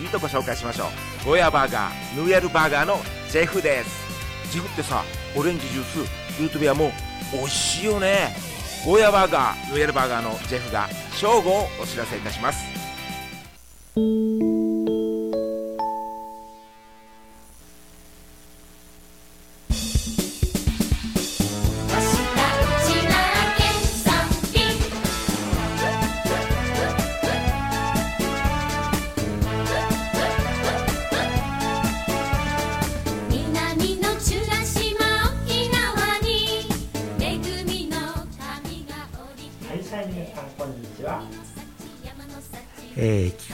いいとこ紹介しましょう。ゴーヤバーガーヌーエルバーガーのジェフです。ジェフってさオレンジジュースユートビアも美味しいよね。ゴーヤバーガーヌーエルバーガーのジェフが正午をお知らせいたします。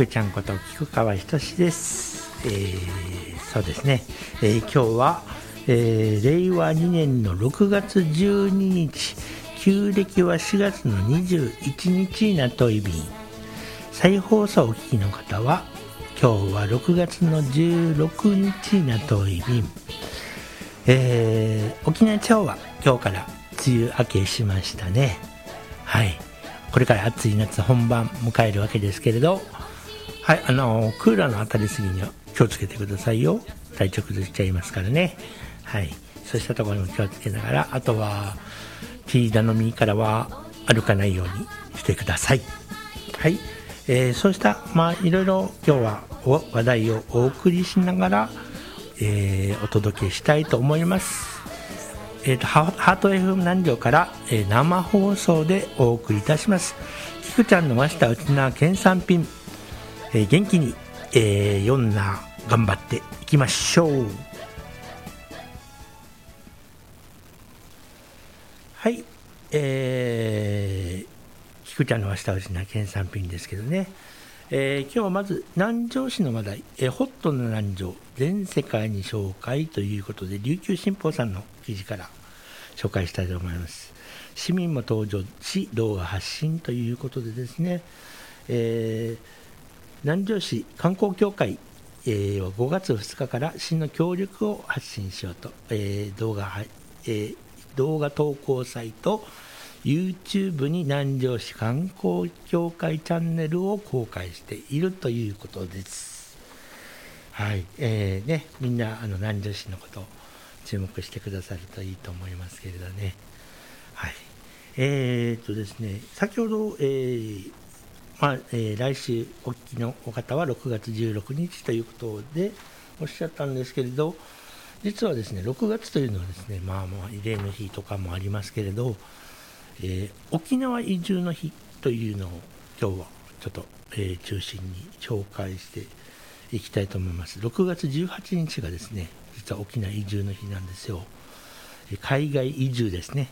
菊ちゃんこと菊川仁です。えー、そうですね。えー、今日は、えー、令和2年の6月12日、旧暦は4月の21日になといびん。再放送をお聞きの方は、今日は6月の16日になといびん。えー、沖縄地方は今日から梅雨明けしましたね。はい。これから暑い夏本番迎えるわけですけれど、はい、あの、クーラーの当たりすぎには気をつけてくださいよ。体調崩しちゃいますからね。はい。そうしたところにも気をつけながら、あとは、ティー頼みからは歩かないようにしてください。はい。えーそうした、まあ、いろいろ今日は話題をお送りしながら、えーお届けしたいと思います。えー、とハート FM 南城から、えー生放送でお送りいたします。キクちゃんのました沖縄県産品、え元気に、えー、4な頑張っていきましょう。はい、えー、キクちゃんのました沖縄県産品ですけどね、えー今日はまず南城市の話題、えーホットな南城全世界に紹介ということで琉球新報さんの記事から紹介したいと思います。市民も登場し動画発信ということでですね、えー南城市観光協会、えーは5月2日から市の協力を発信しようと、えー動画、えー動画投稿サイト YouTube に南城市観光協会チャンネルを公開しているということです。はい、えーね、みんなあの南城市のことを注目してくださるといいと思いますけれどね。はい、えー、っとですね、先ほど、えーまあえー来週お聞きのお方は6月16日ということでおっしゃったんですけれど、実はですね6月というのはですね、まあ、まあ慰霊の日とかもありますけれど、えー沖縄移住の日というのを今日はちょっと、えー中心に紹介していきたいと思います。6月18日がですね実は沖縄移住の日なんですよ。えー海外移住ですね。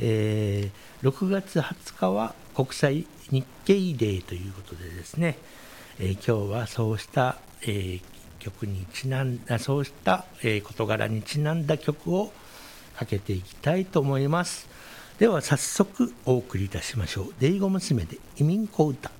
えー6月20日は国際日経デーということでですね、えー今日はそうした、えー曲にちなんだそうした、えー事柄にちなんだ曲をかけていきたいと思います。では早速お送りいたしましょう「デイゴ娘」で移民子歌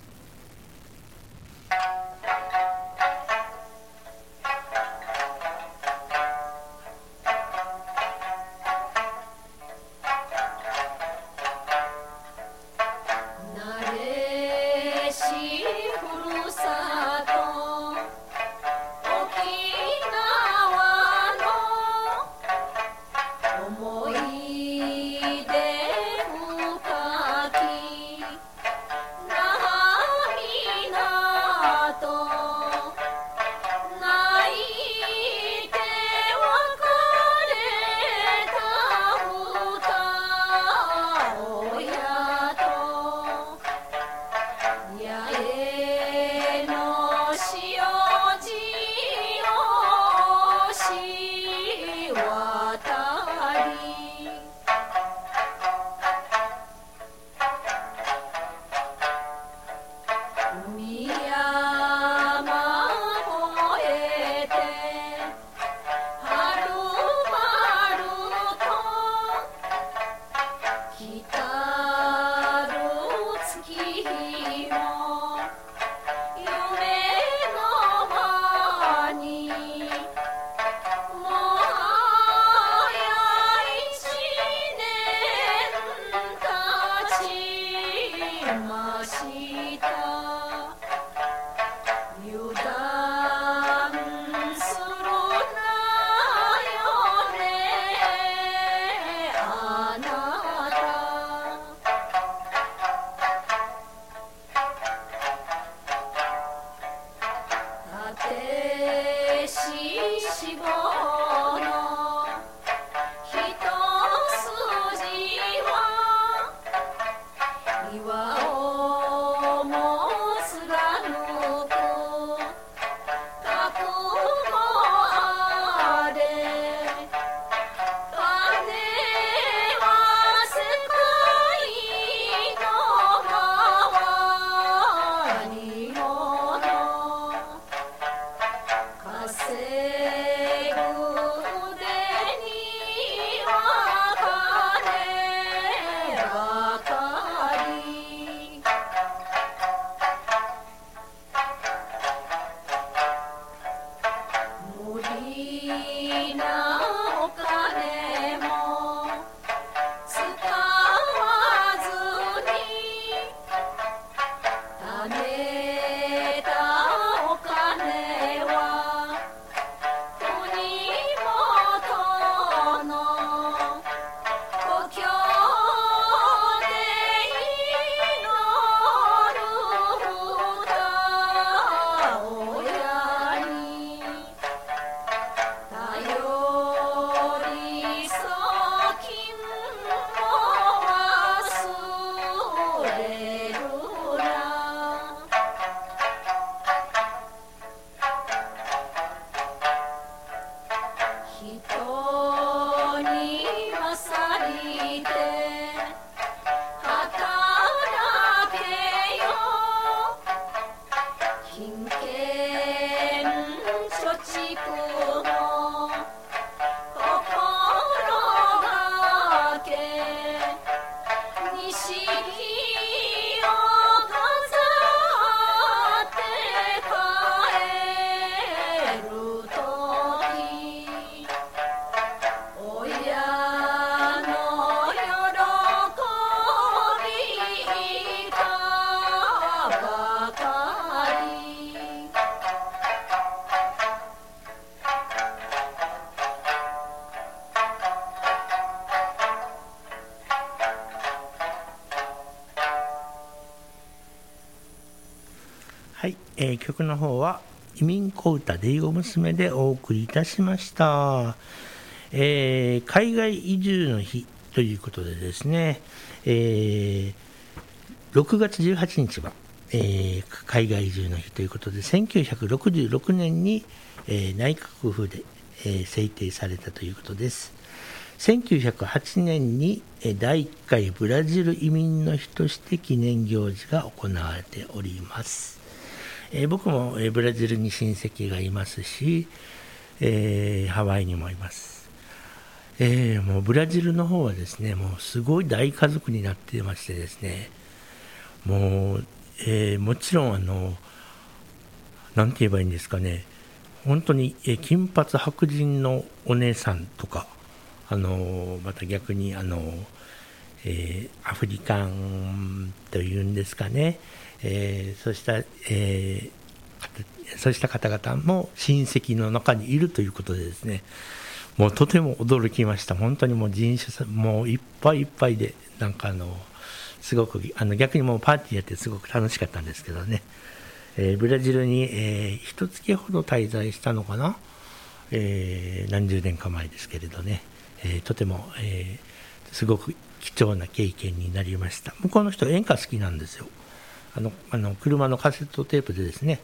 you. えー曲の方は移民小唄デイゴ娘でお送りいたしました、えー海外移住の日ということでですね、えー6月18日は、えー海外移住の日ということで1966年に、え内閣府で、え制定されたということです。1908年に第1回ブラジル移民の日として記念行事が行われております、えー僕も、えブラジルに親戚がいますし、えーハワイにもいます、えもうブラジルの方はですねもうすごい大家族になってましてですねもう、えもちろんあのなんて言えばいいんですかね本当にえ金髪白人のお姉さんとかあのまた逆にあの、えアフリカンというんですかね、えーそうした、えーそうした方々も親戚の中にいるということでですねもうとても驚きました。本当にもう人種もういっぱいいっぱいでなんかあのすごくあの逆にもうパーティーやってすごく楽しかったんですけどね、えーブラジルに、えー、一月ほど滞在したのかな、えー何十年か前ですけれどね、えーとても、えすごく貴重な経験になりました。向こうの人演歌好きなんですよ。あのあの車のカセットテープでですね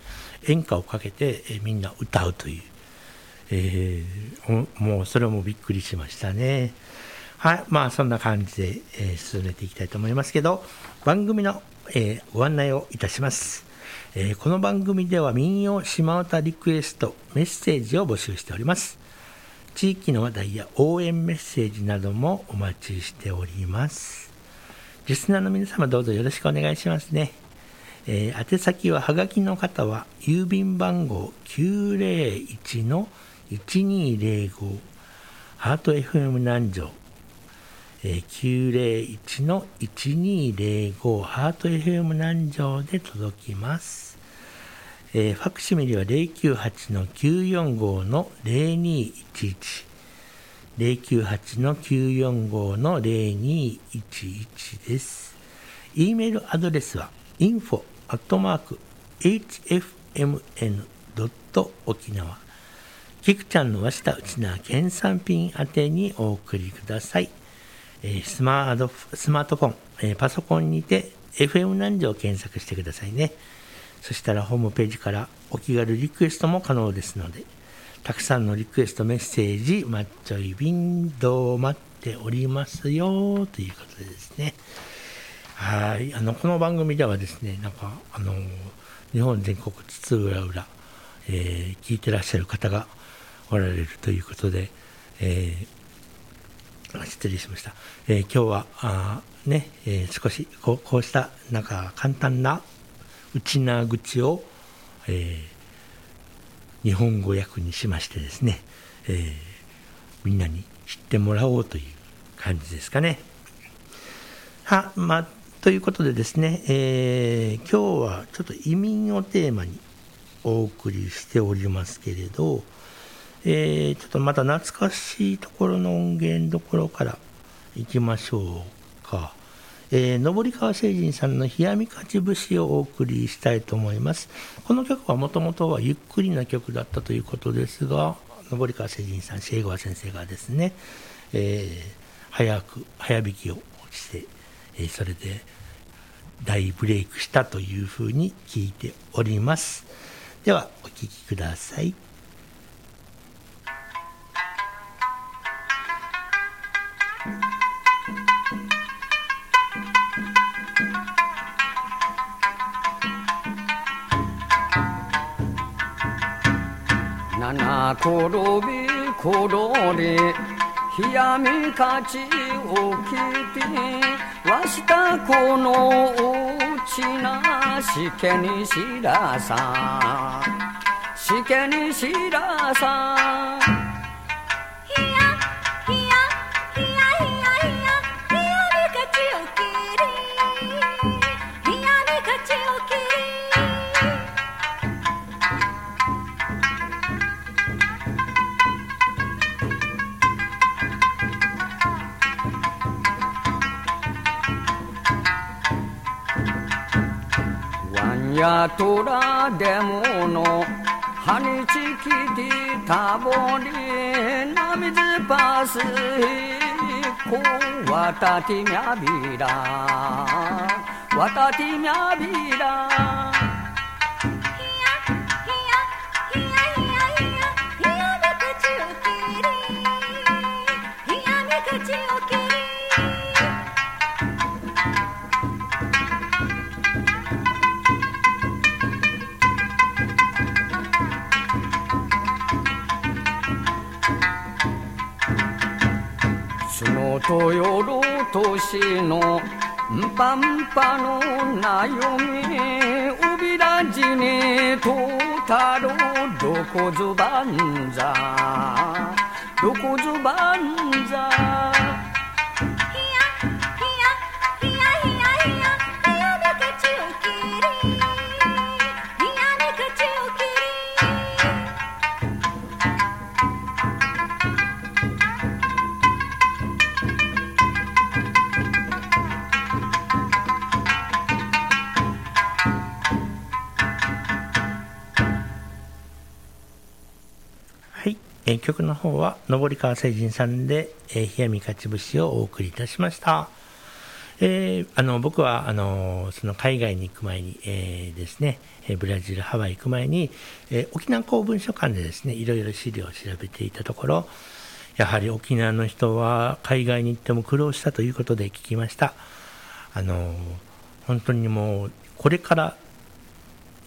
演歌をかけて、えみんな歌うという、えーもうそれもびっくりしましたね。はいまあそんな感じで、えー進めていきたいと思いますけど番組の、えーご案内をいたします、えこの番組では民謡島唄リクエストメッセージを募集しております。地域の話題や応援メッセージなどもお待ちしております。リスナーの皆様どうぞよろしくお願いしますね。えー宛先ははがきの方は郵便番号901の1205ハート FM 南城、えー901の1205ハート FM 南城で届きます、えーファクシミリは098の945の0211 098の945の0211です。e メールアドレスは info アットマーク hfmn. 沖縄菊ちゃんの和下内縄県産品宛てにお送りください。えースマートスマートフォン、えーパソコンにて FM 南條を検索してくださいね。そしたらホームページからお気軽リクエストも可能ですので、たくさんのリクエストメッセージ、マッチョイビンドを待っておりますよということでですね。はい、あのこの番組ではですね、なんかあの日本全国津々浦々、えー聞いてらっしゃる方がおられるということで、えー失礼しました。えー今日はあね、えー少しこうこうしたなんか簡単な内縄口を、えー日本語訳にしましてですね、えーみんなに知ってもらおうという感じですかね。はま、ということでですね、えー今日はちょっと移民をテーマにお送りしておりますけれど、えーちょっとまた懐かしいところの音源どころからいきましょうか。えー、登川聖人さんの「冷やみ勝ち節」をお送りしたいと思います。この曲はもともとはゆっくりな曲だったということですが、登川聖人さん、シェイゴア先生がですね、えー早く、早弾きをして、それで大ブレイクしたというふうに聞いております。では、お聴きください。七転び転り冷やみ勝ち起きてわしたこのうちなしけにしらさしけにしらさやとらでものはにちきてたぼりなみずぱすこわたてみゃびら。わたてみゃびら。角としのんぱんぱのなよみうびらじねとたろどこずばんざどこずばんざ方は登川聖人さんで「え、冷やみ勝ち節」をお送りいたしました。えーあの僕はあのその海外に行く前に、えーですね、えブラジル、ハワイ行く前に、えー沖縄公文書館でですねいろいろ資料を調べていたところ、やはり沖縄の人は海外に行っても苦労したということで聞きました。あの本当にもうこれから、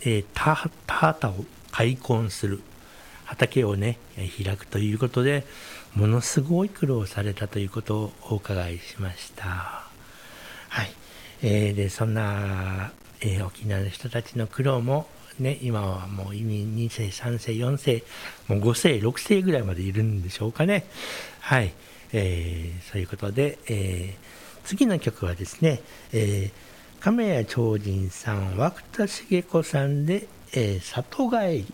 えー田田畑を開墾する畑をね開くということでものすごい苦労されたということをお伺いしました。はい、えーでそんな、えー沖縄の人たちの苦労もね今はもう移民2世3世4世もう5世6世ぐらいまでいるんでしょうかね。はい、えーそういうことで、えー次の曲はですね、えー亀谷長人さん涌田茂子さんで、えー里帰り。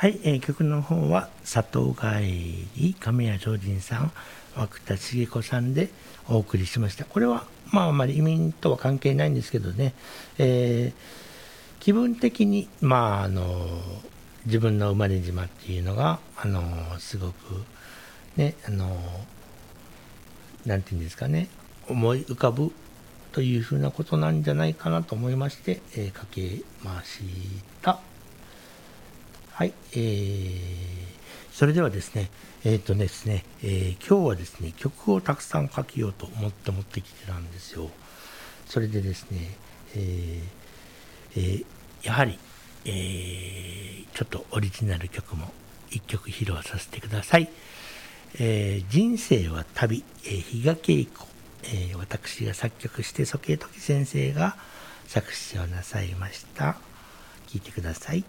はい、えー曲の方は佐藤帰り亀谷正人さん。涌田茂子さんでお送りしましたこれはまああまり移民とは関係ないんですけどね、えー気分的にまああの自分の生まれ島っていうのがあのすごくねあのなんていうんですかね思い浮かぶというふうなことなんじゃないかなと思いまして、えーかけました。はい、えー、それではですね、えっ、とですね、えー今日はですね、曲をたくさん書きようと思って持ってきてたんですよ。それでですね、えーえやはり、えちょっとオリジナル曲も一曲披露させてください。え人生は旅、えー比嘉恵子、え私が作曲して、蘇慶時先生が作詞をなさいました。聴いてください。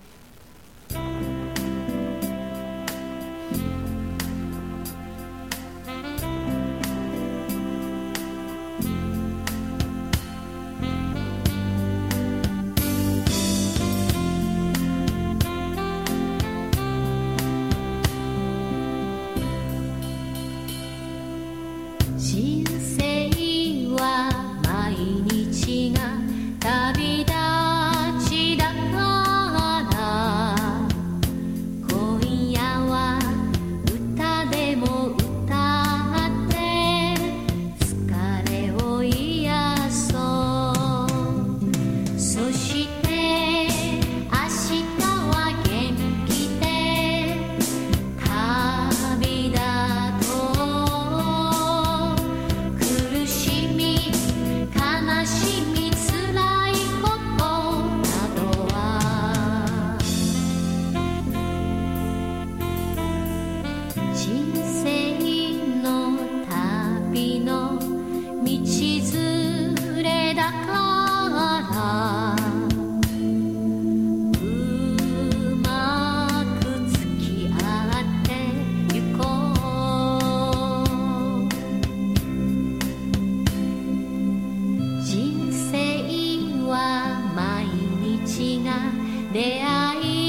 出会い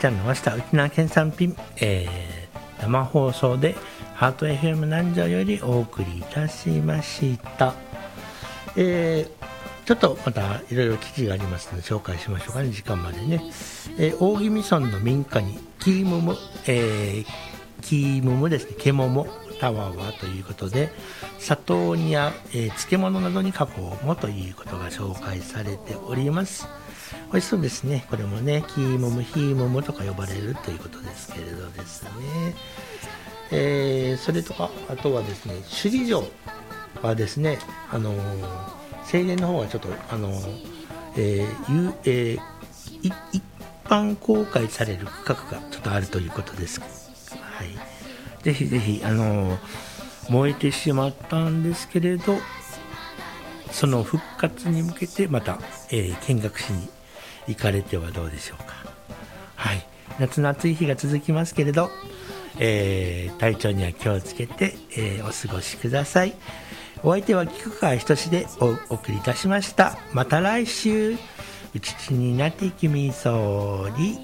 ちゃんのました沖縄県産品、えー、生放送でハート FM 南城よりお送りいたしました。えーちょっとまたいろいろ記事がありますので紹介しましょうかね、時間までね。えー大宜味村の民家にキームム、えーキームムですね、ケモモタワーはということで、砂糖煮や、えー漬物などに加工もということが紹介されております。美味しそうですね。これもね、キーモム、ヒーモムとか呼ばれるということですけれどですね。えーそれとか、あとはですね、首里城はですね、あの青年の方はちょっと、あのえーえー一般公開される区画がちょっとあるということです。はい。ぜひぜひ、あの燃えてしまったんですけれど、その復活に向けてまた、えー見学しに行かれてはどうでしょうか。はい。夏の暑い日が続きますけれど、えー体調には気をつけて、えーお過ごしください。お相手は菊川仁志でおお送りいたしました。また来週、うちちになって君そうり。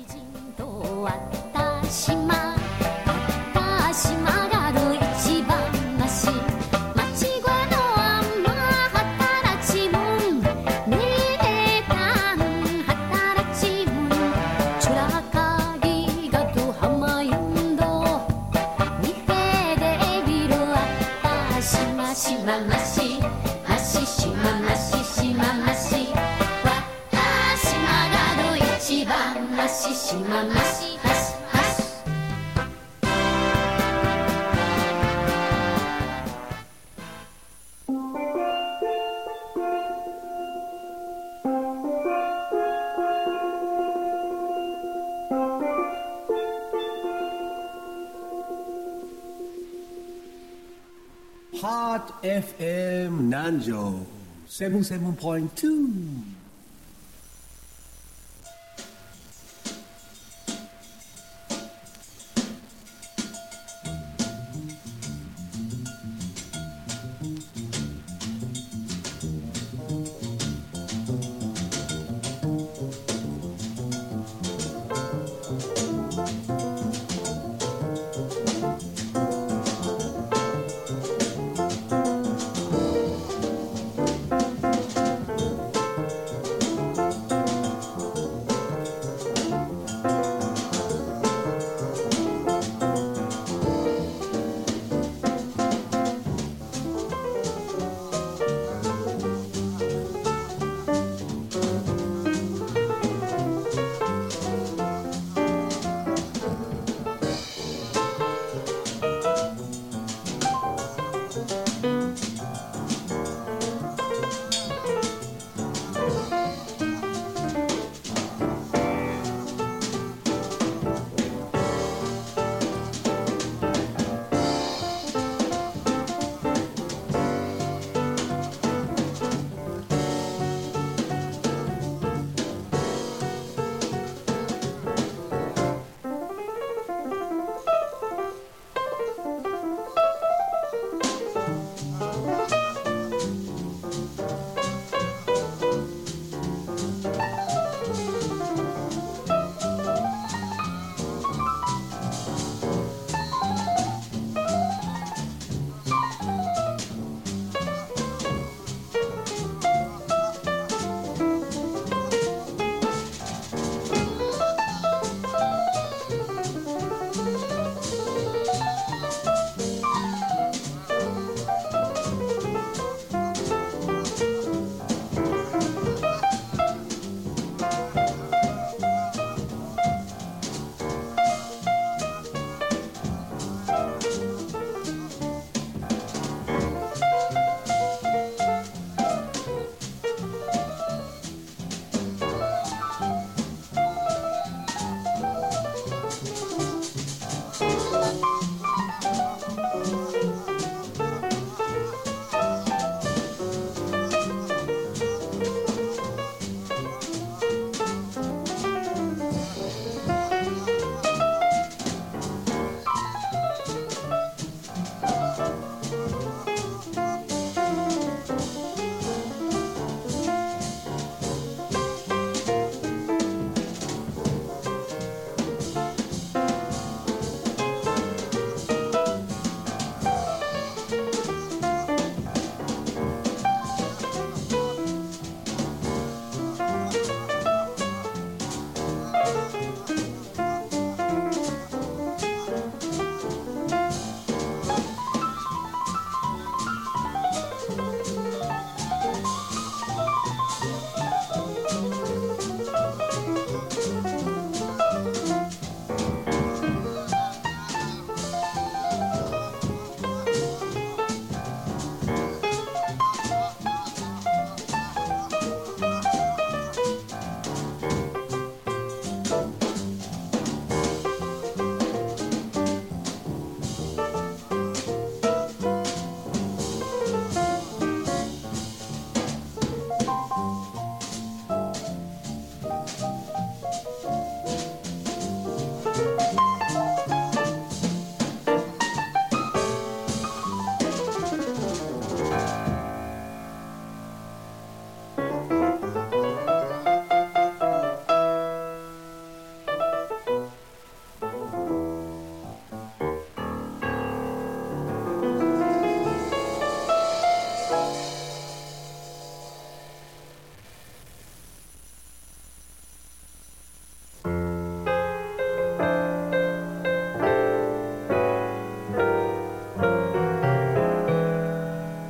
Hot FM Nanjo 77.2